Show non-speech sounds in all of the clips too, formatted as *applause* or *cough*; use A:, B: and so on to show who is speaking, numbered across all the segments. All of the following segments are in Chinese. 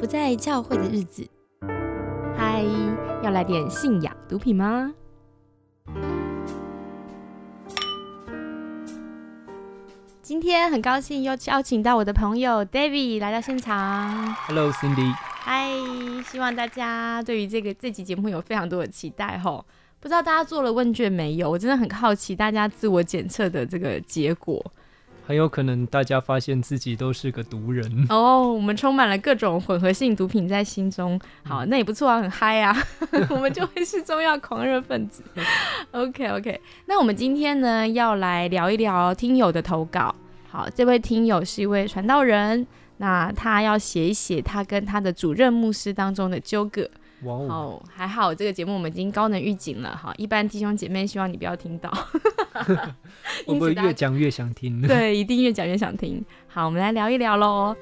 A: 不在教会的日子。
B: 嗨，要来点信仰毒品吗？今天很高兴又邀请到我的朋友 David 来到现场。
C: Hello Cindy，
B: 嗨，希望大家对于这个这期节目有非常多的期待吼。不知道大家做了问卷没有？我真的很好奇大家自我检测的这个结果。
C: 很有可能大家发现自己都是个毒人。
B: 哦，我们充满了各种混合性毒品在心中，好，那也不错啊，很嗨啊，*laughs* 我们就会是中药狂热分子。*laughs* OK OK，那我们今天呢要来聊一聊听友的投稿。好，这位听友是一位传道人，那他要写一写他跟他的主任牧师当中的纠葛。
C: 哇哦，
B: 哦，还好这个节目我们已经高能预警了哈，一般弟兄姐妹希望你不要听到。
C: 会不会越讲越想听？
B: 对，一定越讲越想听。好，我们来聊一聊喽。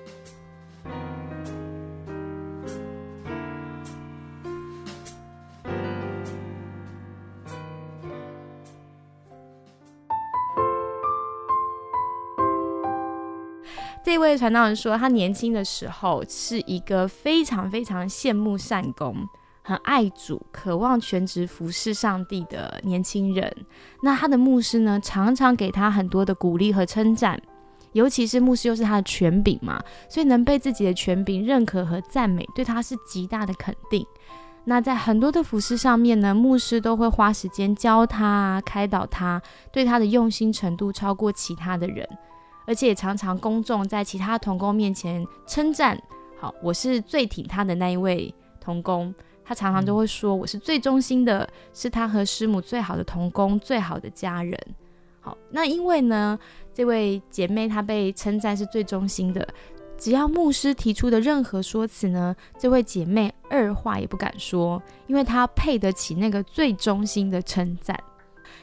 B: 这位传道人说，他年轻的时候是一个非常非常羡慕善功、很爱主、渴望全职服侍上帝的年轻人。那他的牧师呢，常常给他很多的鼓励和称赞，尤其是牧师又是他的权柄嘛，所以能被自己的权柄认可和赞美，对他是极大的肯定。那在很多的服饰上面呢，牧师都会花时间教他、开导他，对他的用心程度超过其他的人，而且也常常公众在其他童工面前称赞。好，我是最挺他的那一位童工，他常常都会说我是最忠心的，是他和师母最好的童工，最好的家人。好，那因为呢，这位姐妹她被称赞是最忠心的，只要牧师提出的任何说辞呢，这位姐妹二话也不敢说，因为她配得起那个最忠心的称赞。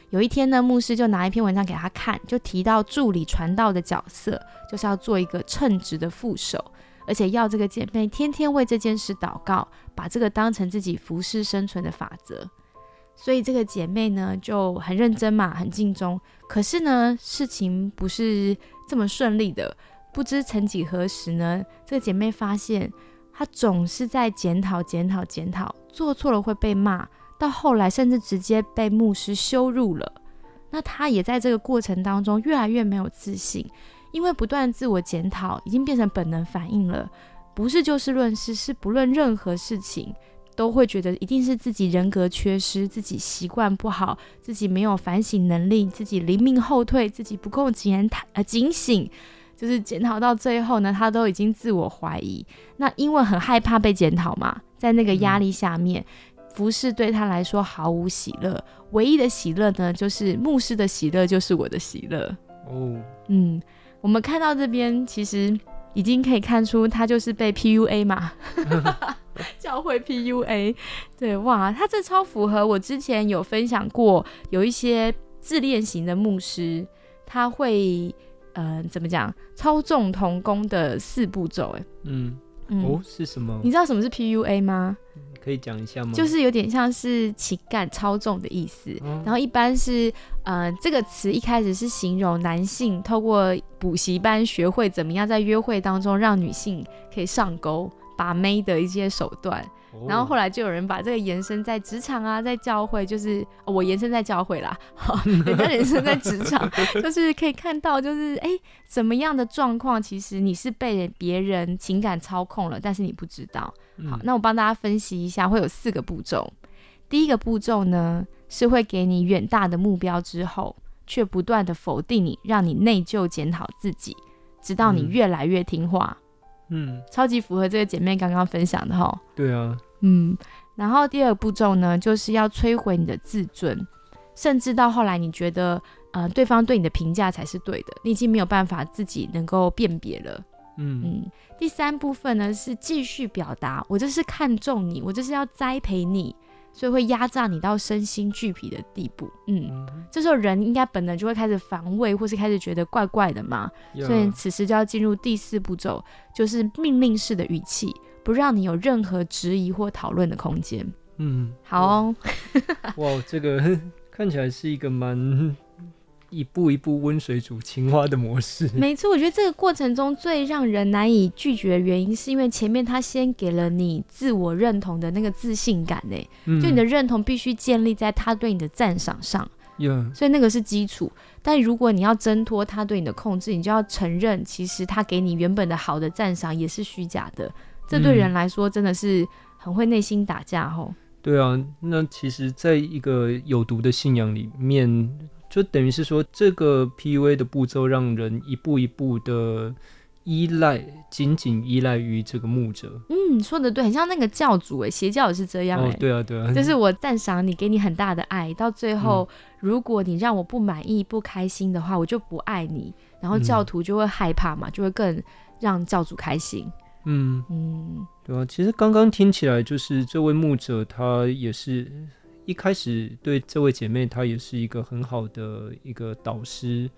B: 有一天呢，牧师就拿一篇文章给她看，就提到助理传道的角色，就是要做一个称职的副手，而且要这个姐妹天天为这件事祷告，把这个当成自己服侍生存的法则。所以这个姐妹呢就很认真嘛，很尽忠。可是呢，事情不是这么顺利的。不知曾几何时呢，这个姐妹发现她总是在检讨、检讨、检讨，做错了会被骂，到后来甚至直接被牧师羞辱了。那他也在这个过程当中越来越没有自信，因为不断自我检讨已经变成本能反应了，不是就事论事，是不论任何事情。都会觉得一定是自己人格缺失，自己习惯不好，自己没有反省能力，自己灵命后退，自己不够警呃警醒，就是检讨到最后呢，他都已经自我怀疑。那因为很害怕被检讨嘛，在那个压力下面，服侍对他来说毫无喜乐，唯一的喜乐呢，就是牧师的喜乐就是我的喜乐。
C: 哦，
B: 嗯，我们看到这边其实已经可以看出他就是被 PUA 嘛。*laughs* 教会 PUA，对哇，他这超符合我之前有分享过，有一些自恋型的牧师，他会呃怎么讲操纵童工的四步骤，哎，
C: 嗯，
B: 嗯，
C: 哦，是什么
B: 你？知道什么是 PUA 吗？
C: 可以讲一下吗？
B: 就是有点像是情感操纵的意思。
C: 哦
B: 然后一般是，呃，这个词一开始是形容男性透过补习班学会怎么样在约会当中让女性可以上钩、把妹的一些手段。
C: 哦
B: 然后后来就有人把这个延伸在职场啊，在教会，就是、哦我延伸在教会啦，好，*laughs* 人家延伸在职场，就是可以看到，就是哎，怎么样的状况，其实你是被别人情感操控了，但是你不知道。好，
C: 嗯
B: 那我帮大家分析一下，会有四个步骤。第一个步骤呢，是会给你远大的目标之后，却不断的否定你，让你内疚检讨自己，直到你
C: 嗯
B: 越来越听话。
C: 嗯，
B: 超级符合这个姐妹刚刚分享的哈。
C: 对啊，
B: 嗯，然后第二个步骤呢，就是要摧毁你的自尊，甚至到后来你觉得，呃，对方对你的评价才是对的，你已经没有办法自己能够辨别了。
C: 嗯
B: 嗯，第三部分呢是继续表达，我这是看中你，我这是要栽培你，所以会压榨你到身心俱疲的地步。嗯，
C: 嗯，
B: 这时候人应该本能就会开始防卫，或是开始觉得怪怪的嘛。所以此时就要进入第四步骤，就是命令式的语气，不让你有任何质疑或讨论的空间。
C: 嗯，
B: 好哦，
C: 哇，这个 *laughs* 看起来是一个蛮一步一步温水煮青蛙的模式。*laughs*
B: 没错，我觉得这个过程中最让人难以拒绝的原因，是因为前面他先给了你自我认同的那个自信感呢，
C: 嗯
B: 就你的认同必须建立在他对你的赞赏上，
C: 呀
B: 所以那个是基础。但如果你要挣脱他对你的控制，你就要承认，其实他给你原本的好的赞赏也是虚假的。这对
C: 嗯
B: 人来说真的是很会内心打架吼。
C: 对啊，那其实，在一个有毒的信仰里面，就等于是说，这个 PUA 的步骤让人一步一步的依赖，仅仅依赖于这个牧者。
B: 嗯，说的对，很像那个教主哎，邪教也是这样哎、
C: 哦，对啊，对啊，
B: 就是 *laughs* 我赞赏你，给你很大的爱，到最
C: 嗯
B: 后，如果你让我不满意、不开心的话，我就不爱你，然后教
C: 嗯
B: 徒就会害怕嘛，就会更让教主开心。
C: 嗯，
B: 嗯
C: 对啊。其实刚刚听起来，就是这位牧者他也是一开始对这位姐妹，她也是一个很好的一个导师。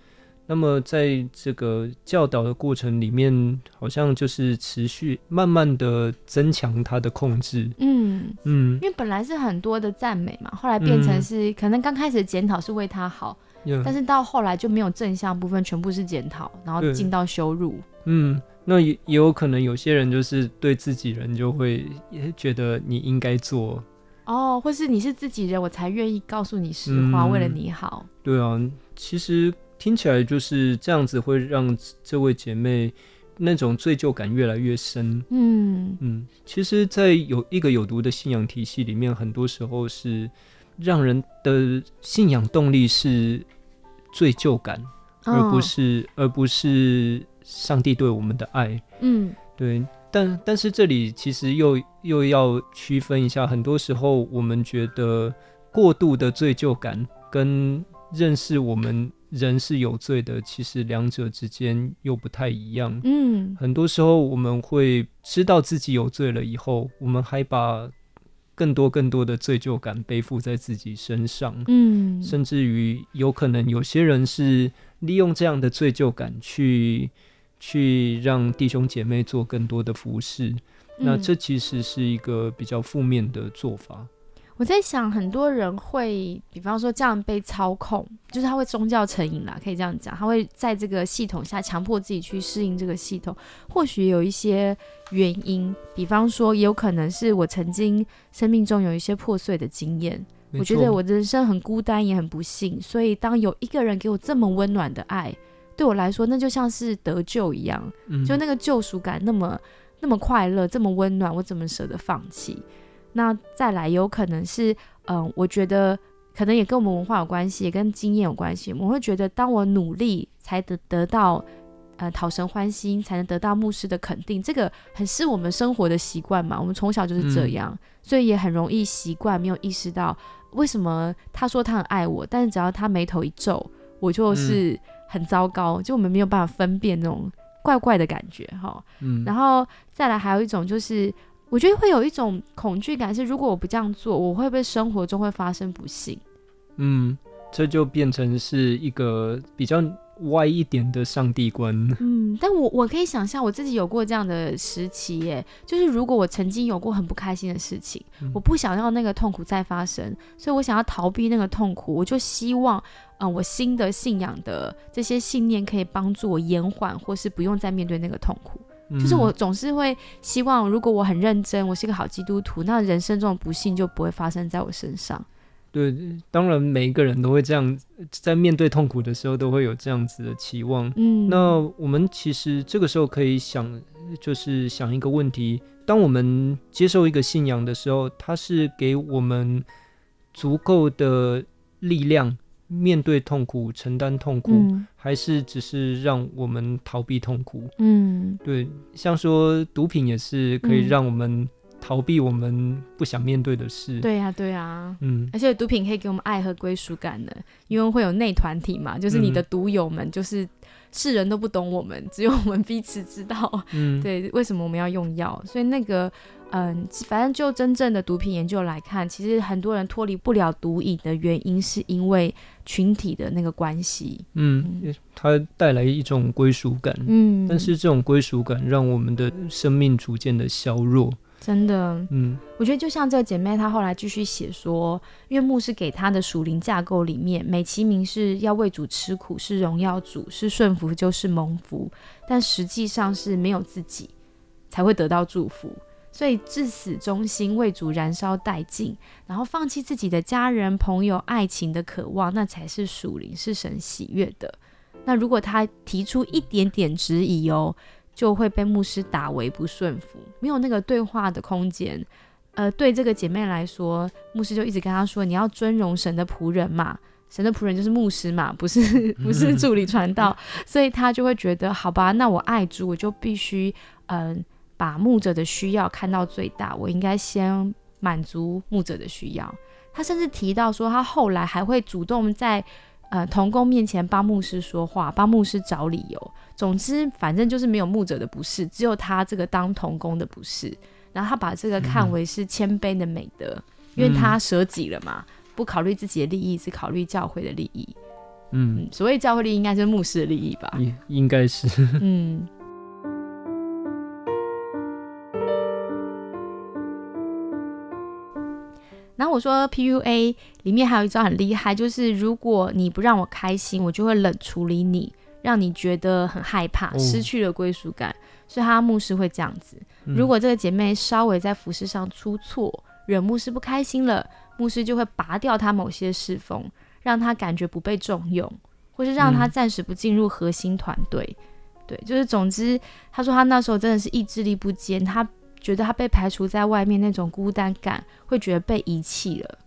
C: 那么在这个教导的过程里面，好像就是持续慢慢的增强她的控制。
B: 嗯，
C: 嗯
B: 因为本来是很多的赞美嘛，后来变成
C: 嗯
B: 是、可能刚开始检讨是为她好，
C: 呀
B: 但是到后来就没有正向部分，全部是检讨，然后进到羞辱。
C: 嗯，那也也有可能有些人就是对自己人就会也觉得你应该做，
B: 哦，或是你是自己人，我才愿意告诉你实话，
C: 嗯
B: 为了你好。
C: 对啊，其实听起来就是这样子，会让这位姐妹那种罪疚感越来越深。
B: 嗯
C: 嗯，其实，在有一个有毒的信仰体系里面，很多时候是让人的信仰动力是罪疚感，而不
B: 哦
C: 是而不是上帝对我们的爱。
B: 嗯
C: 对，但但是这里其实又又要区分一下，很多时候我们觉得过度的罪疚感跟认识我们人是有罪的，其实两者之间又不太一样。
B: 嗯。
C: 很多时候我们会知道自己有罪了以后，我们还把更多更多的罪疚感背负在自己身上，
B: 嗯，
C: 甚至于有可能有些人是利用这样的罪疚感去去让弟兄姐妹做更多的服饰，那
B: 嗯
C: 这其实是一个比较负面的做法。
B: 我在想，很多人会，比方说这样被操控，就是他会宗教成瘾啦，可以这样讲，他会在这个系统下强迫自己去适应这个系统。或许有一些原因，比方说，也有可能是我曾经生命中有一些破碎的经验，我觉得我的人生很孤单，也很不幸，所以当有一个人给我这么温暖的爱，对我来说，那就像是得救一样，
C: 嗯
B: 就那个救赎感那么那么快乐，这么温暖，我怎么舍得放弃？那再来，有可能是，嗯、我觉得可能也跟我们文化有关系，也跟经验有关系。我会觉得，当我努力才得得到，呃，讨神欢心，才能得到牧师的肯定，这个很是我们生活的习惯嘛。我们从小就是这样，所以也很容易习惯，没有意识到为什么他说他很爱我，但是只要他眉头一皱，我就是很糟糕，就我们没有办法分辨那种怪怪的感觉哈。
C: 嗯，
B: 然后再来还有一种就是，我觉得会有一种恐惧感，是如果我不这样做，我会不会生活中会发生不幸？
C: 嗯，这就变成是一个比较歪一点的上帝观。
B: 嗯，但我我可以想象我自己有过这样的时期耶，就是如果我曾经有过很不开心的事情，
C: 嗯
B: 我不想要那个痛苦再发生，所以我想要逃避那个痛苦，我就希望，嗯、我新的信仰的这些信念可以帮助我延缓，或是不用再面对那个痛苦。就是我
C: 嗯
B: 总是会希望，如果我很认真，我是一个好基督徒，那人生中的不幸就不会发生在我身上。
C: 对，当然每一个人都会这样，在面对痛苦的时候都会有这样子的期望。
B: 嗯，
C: 那我们其实这个时候可以想，就是想一个问题：当我们接受一个信仰的时候，它是给我们足够的力量面对痛苦、承担痛苦，
B: 嗯。
C: 还是只是让我们逃避痛苦？
B: 嗯。
C: 对，像说毒品也是可以
B: 嗯。
C: 让我们逃避我们不想面对的事。，
B: 对呀、对呀、
C: 嗯。
B: 而且毒品可以给我们爱和归属感的，因为会有内团体嘛，就是你的毒友们，就是世人都不懂我们，只有我们彼此知道，
C: 嗯，
B: 对，为什么我们要用药？所以那个，嗯，反正就真正的毒品研究来看，其实很多人脱离不了毒瘾的原因，是因为群体的那个关系。
C: 嗯，它带来一种归属感。
B: 嗯，
C: 但是这种归属感让我们的生命逐渐的削弱。
B: 真的，
C: 嗯
B: 我觉得就像这个姐妹，她后来继续写说，因为牧师给她的属灵架构里面，美其名是要为主吃苦，是荣耀主，是顺服就是蒙福，但实际上是没有自己才会得到祝福。所以至死忠心为主燃烧殆尽，然后放弃自己的家人、朋友、爱情的渴望，那才是属灵，是神喜悦的。那如果他提出一点点质疑哦，就会被牧师打为不顺服，没有那个对话的空间。呃，对这个姐妹来说，牧师就一直跟她说：“你要尊荣神的仆人嘛，神的仆人就是牧师嘛，不是 *laughs* 不是助理传道。”所以她就会觉得，好吧，那我爱主，我就必须嗯、呃把牧者的需要看到最大，我应该先满足牧者的需要。他甚至提到说，他后来还会主动在呃童工面前帮牧师说话，帮牧师找理由。总之，反正就是没有牧者的不是，只有他这个当童工的不是。然后他把这个看为是谦卑的美德，因为他舍己了嘛，不考虑自己的利益，只考虑教会的利益。
C: 嗯，
B: 嗯，所谓教会利益，应该是牧师的利益吧？
C: 应应该是，*laughs*
B: 嗯。然后我说 PUA 里面还有一招很厉害，就是如果你不让我开心，我就会冷处理你，让你觉得很害怕，
C: 哦
B: 失去了归属感。所以他牧师会这样子。
C: 嗯
B: 如果这个姐妹稍微在服饰上出错，惹牧师不开心了，牧师就会拔掉她某些侍奉，让她感觉不被重用，或是让她
C: 嗯
B: 暂时不进入核心团队。对，就是总之，他说他那时候真的是意志力不坚，他觉得他被排除在外面那种孤单感，会觉得被遗弃了。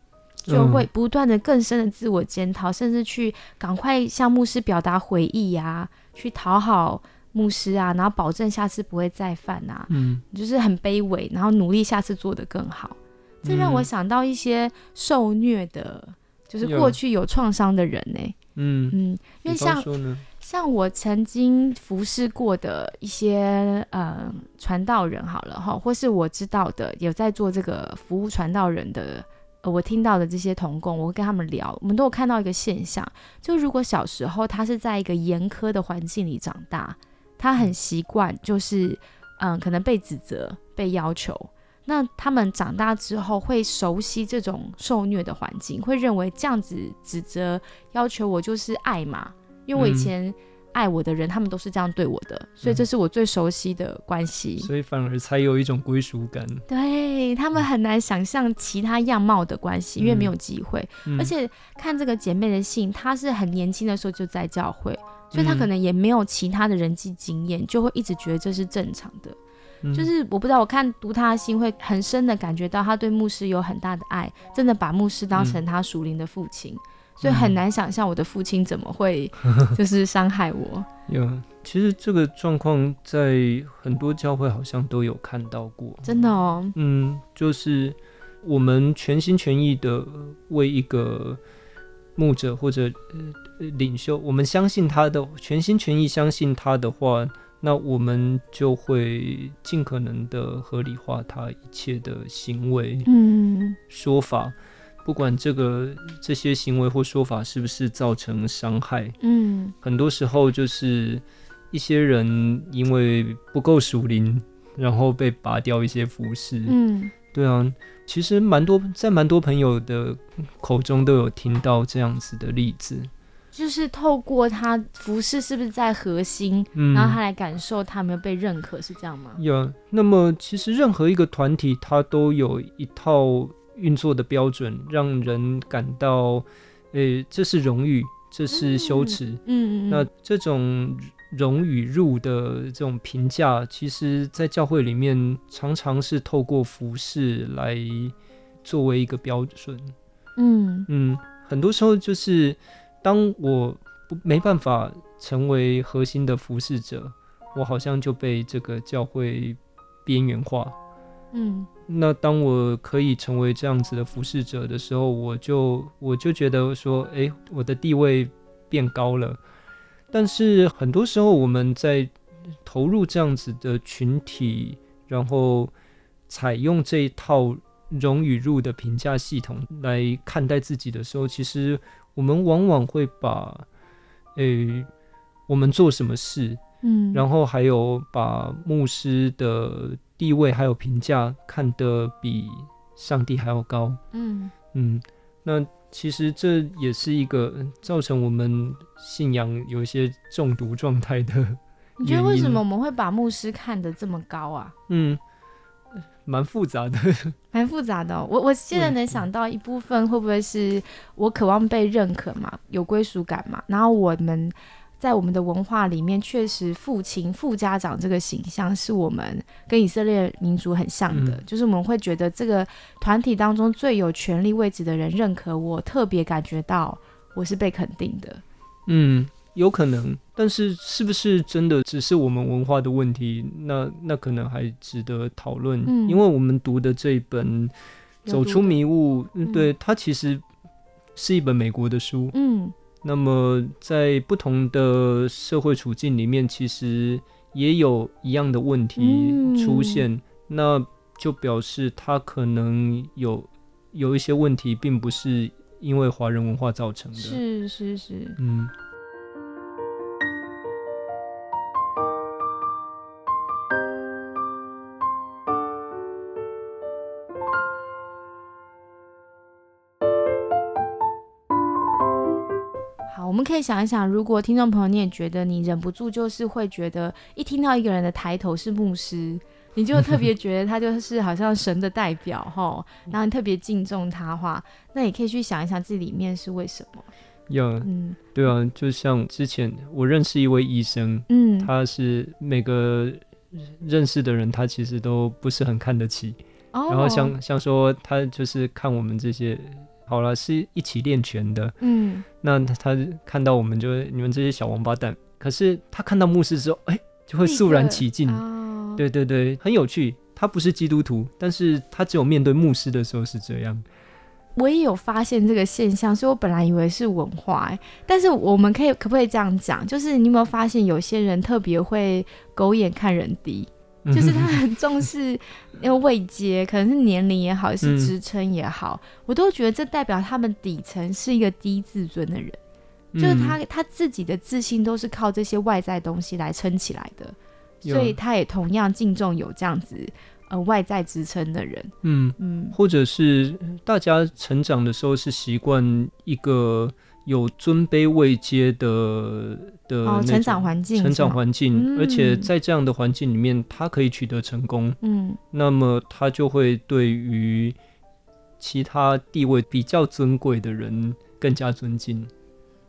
B: 就会不断的更深的自我检讨，甚至去赶快向牧师表达悔意啊，去讨好牧师啊，然后保证下次不会再犯啊，
C: 嗯。
B: 就是很卑微，然后努力下次做得更好。这让我
C: 嗯。
B: 想到一些受虐的，就是过去有创伤的人呢、
C: 嗯，
B: 嗯，因为像，像我曾经服侍过的一些呃传道人好了哈，或是我知道的有在做这个服务传道人的，呃，我听到的这些童工，我会跟他们聊，我们都有看到一个现象，就如果小时候他是在一个严苛的环境里长大，他很习惯就是嗯、可能被指责、被要求。那他们长大之后会熟悉这种受虐的环境，会认为这样子指责、要求我就是爱嘛，因为我以
C: 嗯。
B: 前爱我的人，他们都是这样对我的，所以这是我最熟悉的关系。
C: 所以反而才有一种归属感，
B: 对他们很难想象其他样貌的关系，因为没有机会。
C: 嗯。
B: 而且看这个姐妹的信，她是很年轻的时候就在教会，所以她
C: 嗯。
B: 可能也没有其他的人际经验，就会一直觉得这是正常的。
C: 嗯
B: 就是我不知道，我看读他的信会很深的感觉到他对牧师有很大的爱，真的把牧师当成他属灵的父亲。所以很难想象我的父亲怎么会 *laughs* 就是伤害我。
C: 有，其实这个状况在很多教会好像都有看到过。
B: 真的哦，
C: 嗯，就是我们全心全意的为一个牧者或者呃领袖，我们相信他的，全心全意相信他的话，那我们就会尽可能的合理化他一切的行为、
B: 嗯
C: 说法，不管这个这些行为或说法是不是造成伤害。
B: 嗯
C: 很多时候就是一些人因为不够属灵，然后被拔掉一些服饰。
B: 嗯
C: 对啊，其实蛮多在蛮多朋友的口中都有听到这样子的例子。
B: 就是透过他服饰是不是在核心，
C: 嗯，
B: 然后他来感受他有没有被认可，是这样吗？
C: 有。那么其实任何一个团体，它都有一套运作的标准，让人感到，呃，这是荣誉，这是羞耻。
B: 嗯嗯，
C: 那这种荣与辱的这种评价，其实在教会里面常常是透过服饰来作为一个标准。
B: 嗯
C: 嗯，很多时候就是当我不没办法成为核心的服侍者，我好像就被这个教会边缘化。
B: 嗯
C: 那当我可以成为这样子的服侍者的时候，我就我就觉得说，诶，我的地位变高了。但是很多时候我们在投入这样子的群体，然后采用这一套荣与入的评价系统来看待自己的时候，其实我们往往会把，诶，我们做什么事，
B: 嗯，
C: 然后还有把牧师的地位还有评价看得比上帝还要高。
B: 嗯
C: 嗯，那其实这也是一个造成我们信仰有一些中毒状态的。
B: 你觉得为什么我们会把牧师看得这么高啊？
C: 嗯，蛮复杂的，*laughs*
B: 蛮复杂的。我我现在能想到一部分，会不会是我渴望被认可嘛，有归属感嘛？然后我们在我们的文化里面，确实父亲、副家长这个形象是我们跟以色列民族很像的，就是我们会觉得这个团体当中最有权力位置的人认可我，特别感觉到我是被肯定的。
C: 嗯。有可能，但是是不是真的只是我们文化的问题？那那可能还值得讨论。嗯，因为我们读的这一本《走出迷雾》，对它其实是一本美国的书。
B: 嗯，
C: 那么在不同的社会处境里面，其实也有一样的问题出现。那就表示它可能有有一些问题，并不是因为华人文化造成的。
B: 是是是，
C: 嗯。
B: 可以想一想，如果听众朋友你也觉得你忍不住就是会觉得，一听到一个人的抬头是牧师，你就特别觉得他就是好像神的代表哈，然后你特别敬重他话，那也可以去想一想这里面是为什么。
C: 有，嗯，对啊，就像之前我认识一位医生，
B: 嗯，
C: 他是每个认识的人他其实都不是很看得起，然后像像说他就是看我们这些。好了，是一起练拳的。
B: 嗯，
C: 那他看到我们，就你们这些小王八蛋。可是他看到牧师之后，哎，就会肃然起敬。对对对，很有趣。他不是基督徒，但是他只有面对牧师的时候是这样。
B: 我也有发现这个现象，所以我本来以为是文化，但是我们可以可不可以这样讲？就是你有没有发现，有些人特别会狗眼看人低？就是他很重视那个位阶，可能是年龄也好，是职称也好，我都觉得这代表他们底层是一个低自尊的人，就是他他自己的自信都是靠这些外在东西来撑起来的，所以他也同样敬重有这样子呃外在支撑的人，
C: 嗯嗯，或者是大家成长的时候是习惯一个。有尊卑位阶的的
B: 成长环境，
C: 成长环境，而且在这样的环境里面，他可以取得成功，
B: 嗯，
C: 那么他就会对于其他地位比较尊贵的人更加尊敬，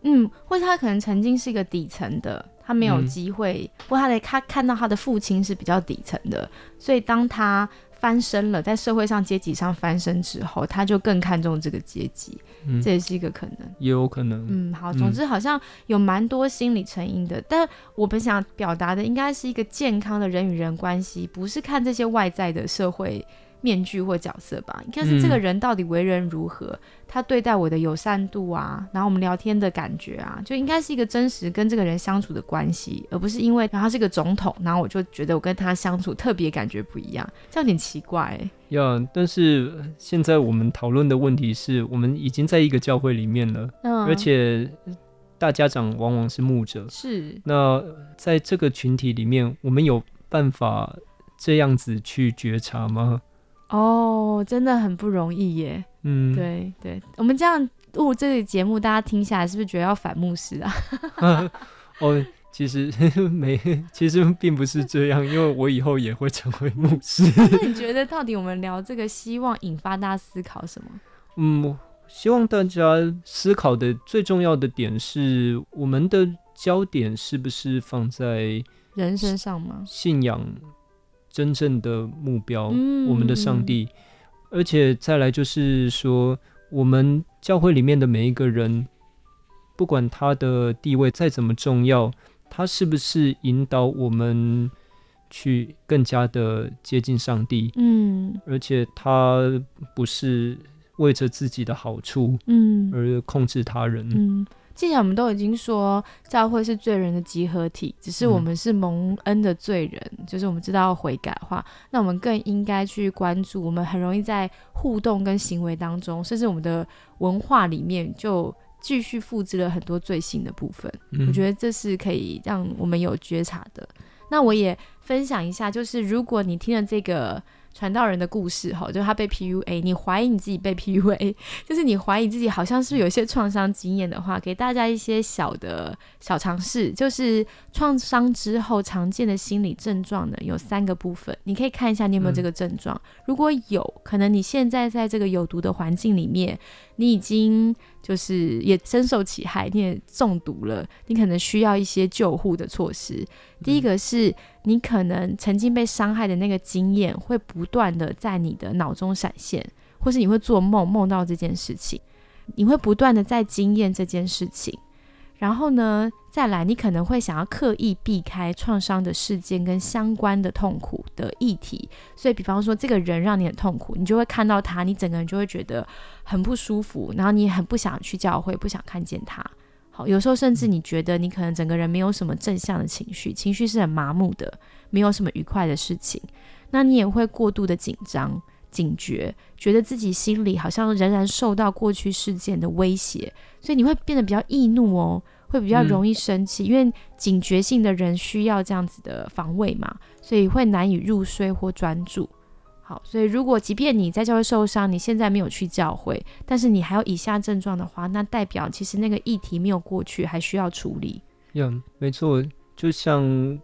B: 嗯，或者他可能曾经是一个底层的，他没有机会，或他的他看到他的父亲是比较底层的，所以当他。翻身了，在社会上阶级上翻身之后，他就更看重这个阶级，这也是一个可能，
C: 也有可能。
B: 嗯，好，总之好像有蛮多心理成因的，但我们想表达的应该是一个健康的人与人关系，不是看这些外在的社会。面具或角色吧，应该是这个人到底为人如何，他对待我的友善度啊，然后我们聊天的感觉啊，就应该是一个真实跟这个人相处的关系，而不是因为他是个总统，然后我就觉得我跟他相处特别感觉不一样，这样有点奇怪。
C: 呀，但是现在我们讨论的问题是我们已经在一个教会里面了，而且大家长往往是牧者，
B: 是
C: 那在这个群体里面，我们有办法这样子去觉察吗？
B: 哦，真的很不容易耶。
C: 嗯，
B: 对对，我们这样录这个节目，大家听下来是不是觉得要反牧师啊？*laughs* *laughs*
C: 哦，其实 *laughs* 没，其实并不是这样，因为我以后也会成为牧师。
B: 那你觉得到底我们聊这个，希望引发大家思考什么？
C: 嗯，希望大家思考的最重要的点是，我们的焦点是不是放在
B: 人身上吗？
C: 信仰。真正的目标，我们的上帝，而且再来就是说，我们教会里面的每一个人，不管他的地位再怎么重要，他是不是引导我们去更加的接近上帝？
B: 嗯，
C: 而且他不是为着自己的好处，
B: 嗯，
C: 而控制他人，
B: 嗯。既然我们都已经说教会是罪人的集合体，只是我们是蒙恩的罪人，就是我们知道要悔改的话，那我们更应该去关注。我们很容易在互动跟行为当中，甚至我们的文化里面，就继续复制了很多罪性的部分。我觉得这是可以让我们有觉察的。那我也分享一下，就是如果你听了这个。传道人的故事，哈，就他被 PUA，你怀疑你自己被 *laughs* PUA，就是你怀疑自己好像是有一些创伤经验的话，给大家一些小的小尝试，就是创伤之后常见的心理症状呢，有三个部分，你可以看一下你有没有这个症状，如果有可能，你现在在这个有毒的环境里面，你已经就是也深受其害，你也中毒了，你可能需要一些救护的措施。第一个是。你可能曾经被伤害的那个经验会不断的在你的脑中闪现，或是你会做梦梦到这件事情，你会不断的在经验这件事情。然后呢，再来，你可能会想要刻意避开创伤的事件跟相关的痛苦的议题。所以，比方说这个人让你很痛苦，你就会看到他，你整个人就会觉得很不舒服，然后你也很不想去教会，不想看见他。好，有时候甚至你觉得你可能整个人没有什么正向的情绪，情绪是很麻木的，没有什么愉快的事情，那你也会过度的紧张、警觉，觉得自己心里好像仍然受到过去事件的威胁，所以你会变得比较易怒哦，会比较容易生气，因为警觉性的人需要这样子的防卫嘛，所以会难以入睡或专注。好，所以如果即便你在教会受伤，你现在没有去教会，但是你还有以下症状的话，那代表其实那个议题没有过去，还需要处理。
C: 有，没错，就像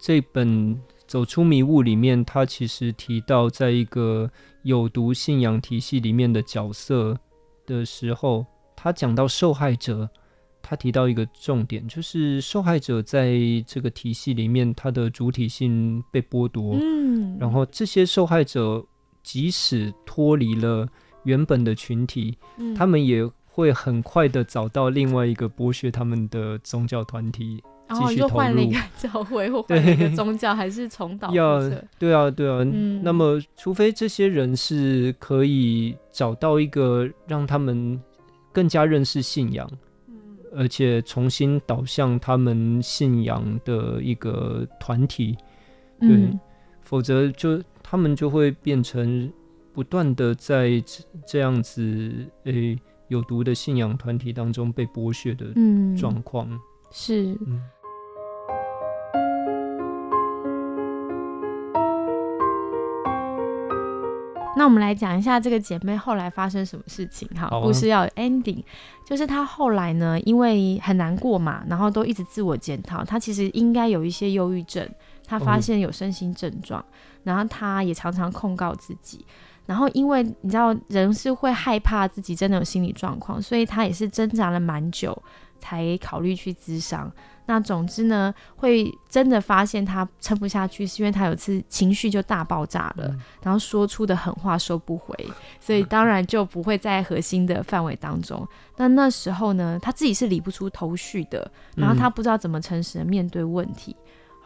C: 这本《走出迷雾》里面，他其实提到，在一个有毒信仰体系里面的角色的时候，他讲到受害者。他提到一个重点，就是受害者在这个体系里面，他的主体性被剥夺。嗯，然后这些受害者即使脱离了原本的群体，他们也会很快的找到另外一个剥削他们的宗教团体，继续投入。
B: 换了一个 *laughs* 教会或换了一个宗教，还是重蹈
C: 要对啊，对啊。那么，除非这些人是可以找到一个让他们更加认识信仰。而且重新导向他们信仰的一个团体，对，否则就他们就会变成不断的在这样子诶有毒的信仰团体当中被剥削的状况，
B: 是。那我们来讲一下这个姐妹后来发生什么事情。哈，故事要有 ending，就是她后来呢，因为很难过嘛，然后都一直自我检讨，她其实应该有一些忧郁症，她发现有身心症状，然后她也常常控告自己，然后因为你知道人是会害怕自己真的有心理状况，所以她也是挣扎了蛮久才考虑去咨商。那总之呢，会真的发现他撑不下去，是因为他有次情绪就大爆炸了，然后说出的狠话收不回，所以当然就不会在核心的范围当中。那那时候呢，他自己是理不出头绪的，然后他不知道怎么诚实的面对问题。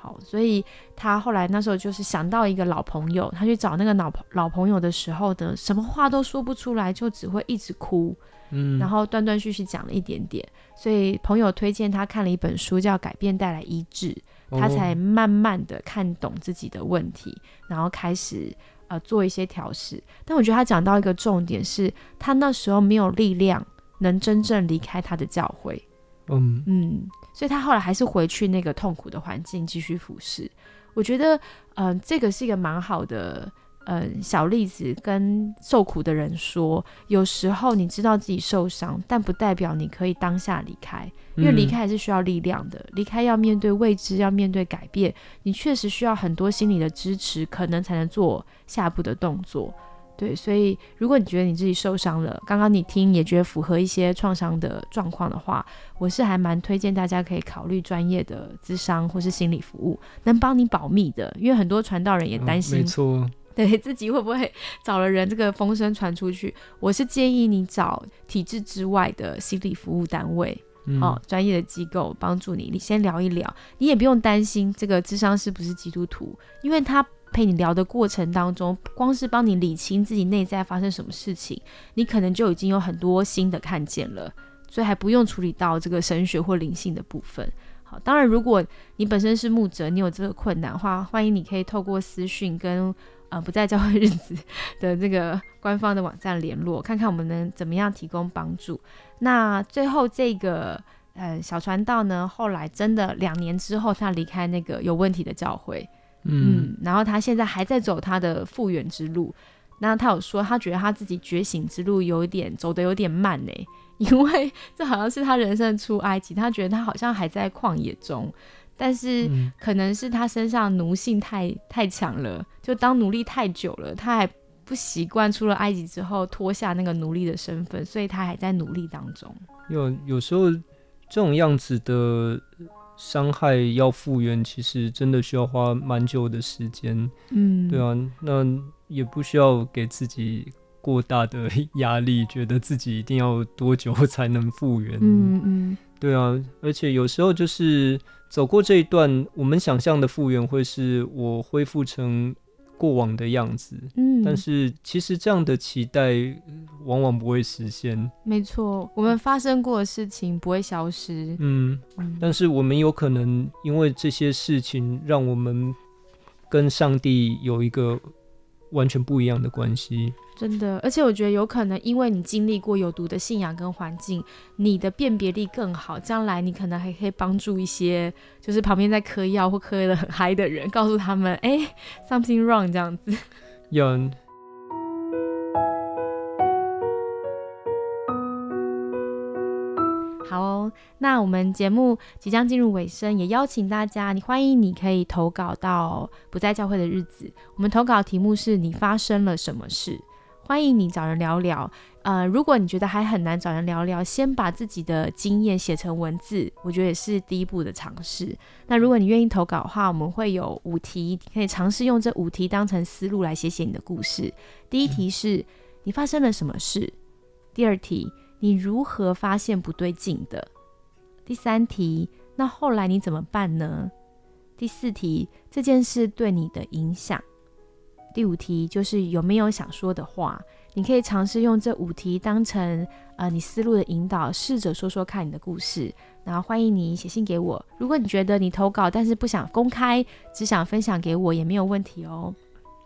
B: 好，所以他后来那时候就是想到一个老朋友，他去找那个老老朋友的时候呢，什么话都说不出来，就只会一直哭。嗯，然后断断续续讲了一点点，所以朋友推荐他看了一本书，叫《改变带来医治》，他才慢慢的看懂自己的问题，然后开始呃做一些调试。但我觉得他讲到一个重点是，他那时候没有力量能真正离开他的教会，嗯嗯，所以他后来还是回去那个痛苦的环境继续服侍。我觉得，嗯，这个是一个蛮好的。嗯，小例子跟受苦的人说，有时候你知道自己受伤，但不代表你可以当下离开，因为离开还是需要力量的。离开要面对未知，要面对改变，你确实需要很多心理的支持，可能才能做下一步的动作。对，所以如果你觉得你自己受伤了，刚刚你听也觉得符合一些创伤的状况的话，我是还蛮推荐大家可以考虑专业的咨商或是心理服务，能帮你保密的，因为很多传道人也担心。
C: 没错。*laughs*
B: 对自己会不会找了人，这个风声传出去？我是建议你找体制之外的心理服务单位，哦，专业的机构帮助你。你先聊一聊，你也不用担心这个智商是不是基督徒，因为他陪你聊的过程当中，光是帮你理清自己内在发生什么事情，你可能就已经有很多新的看见了，所以还不用处理到这个神学或灵性的部分。好，当然如果你本身是牧者，你有这个困难的话，欢迎你可以透过私讯跟。呃，不在教会日子的这个官方的网站联络，看看我们能怎么样提供帮助。那最后这个呃，小传道呢，后来真的两年之后，他离开那个有问题的教会，嗯，然后他现在还在走他的复原之路。那他有说，他觉得他自己觉醒之路有点走的有点慢呢，*laughs* 因为这好像是他人生出埃及，他觉得他好像还在旷野中，但是可能是他身上奴性太太强了，就当奴隶太久了，他还不习惯出了埃及之后脱下那个奴隶的身份，所以他还在努力当中。
C: 有有时候这种样子的。伤害要复原，其实真的需要花蛮久的时间。嗯，对啊，那也不需要给自己过大的压力，觉得自己一定要多久才能复原。嗯嗯，对啊，而且有时候就是走过这一段，我们想象的复原会是我恢复成。过往的样子，嗯，但是其实这样的期待往往不会实现。
B: 没错，我们发生过的事情不会消失，嗯，
C: 但是我们有可能因为这些事情，让我们跟上帝有一个完全不一样的关系。
B: 真的，而且我觉得有可能，因为你经历过有毒的信仰跟环境，你的辨别力更好，将来你可能还可以帮助一些，就是旁边在嗑药或嗑的很嗨的人，告诉他们，哎，something wrong 这样子。*laughs*
C: 有。
B: 那我们节目即将进入尾声，也邀请大家，你欢迎你可以投稿到不在教会的日子，我们投稿题目是你发生了什么事。欢迎你找人聊聊，呃，如果你觉得还很难找人聊聊，先把自己的经验写成文字，我觉得也是第一步的尝试。那如果你愿意投稿的话，我们会有五题，可以尝试用这五题当成思路来写写你的故事。第一题是你发生了什么事？第二题你如何发现不对劲的？第三题那后来你怎么办呢？第四题这件事对你的影响？第五题就是有没有想说的话，你可以尝试用这五题当成呃你思路的引导，试着说说看你的故事。然后欢迎你写信给我。如果你觉得你投稿但是不想公开，只想分享给我也没有问题哦。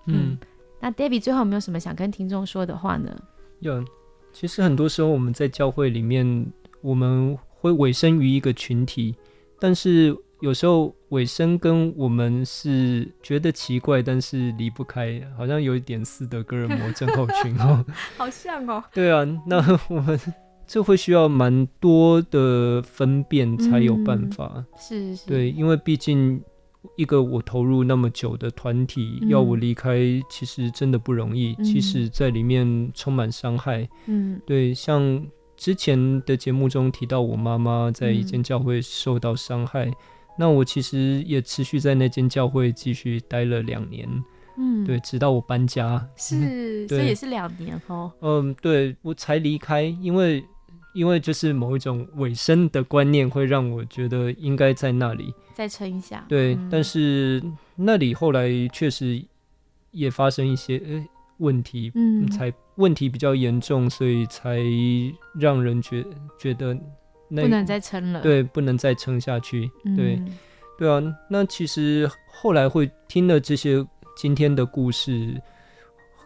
B: 嗯，那 David 最后有没有什么想跟听众说的话呢？
C: 有，其实很多时候我们在教会里面，我们会委身于一个群体，但是。有时候尾声跟我们是觉得奇怪，但是离不开，好像有一点斯德哥尔摩症候群哦，*laughs*
B: 好像哦。
C: 对啊，那 *laughs* 我们这会需要蛮多的分辨才有办法。
B: 是是。
C: 对，因为毕竟一个我投入那么久的团体，要我离开，其实真的不容易。其实，在里面充满伤害。嗯，对，像之前的节目中提到，我妈妈在一间教会受到伤害。那我其实也持续在那间教会继续待了两年，嗯，对，直到我搬家，
B: 是，*laughs* 这也是两年哦。
C: 嗯，对我才离开，因为因为就是某一种尾声的观念会让我觉得应该在那里
B: 再撑一下。
C: 对，但是那里后来确实也发生一些呃问题，嗯，才问题比较严重，所以才让人觉觉得那。
B: 不能再撑了，
C: 对，不能再撑下去，对，对啊。那其实后来会听了这些今天的故事，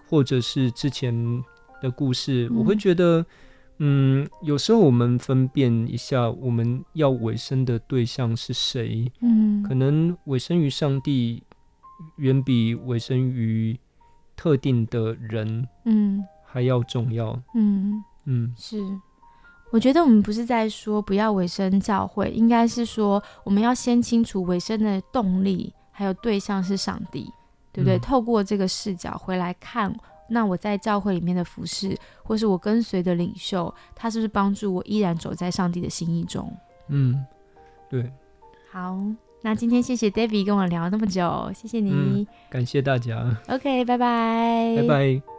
C: 或者是之前的故事，我会觉得，嗯，有时候我们分辨一下，我们要委身的对象是谁，嗯，可能委身于上帝，远比委身于特定的人，嗯，还要重要，
B: 嗯嗯，是。我觉得我们不是在说不要委身教会，应该是说我们要先清楚委身的动力，还有对象是上帝，对不对？透过这个视角回来看，那我在教会里面的服饰，或是我跟随的领袖，他是不是帮助我依然走在上帝的心意中？
C: 嗯，对。
B: 好，那今天谢谢 David 跟我聊那么久，谢谢你，
C: 感谢大家。
B: OK，拜拜，
C: 拜拜。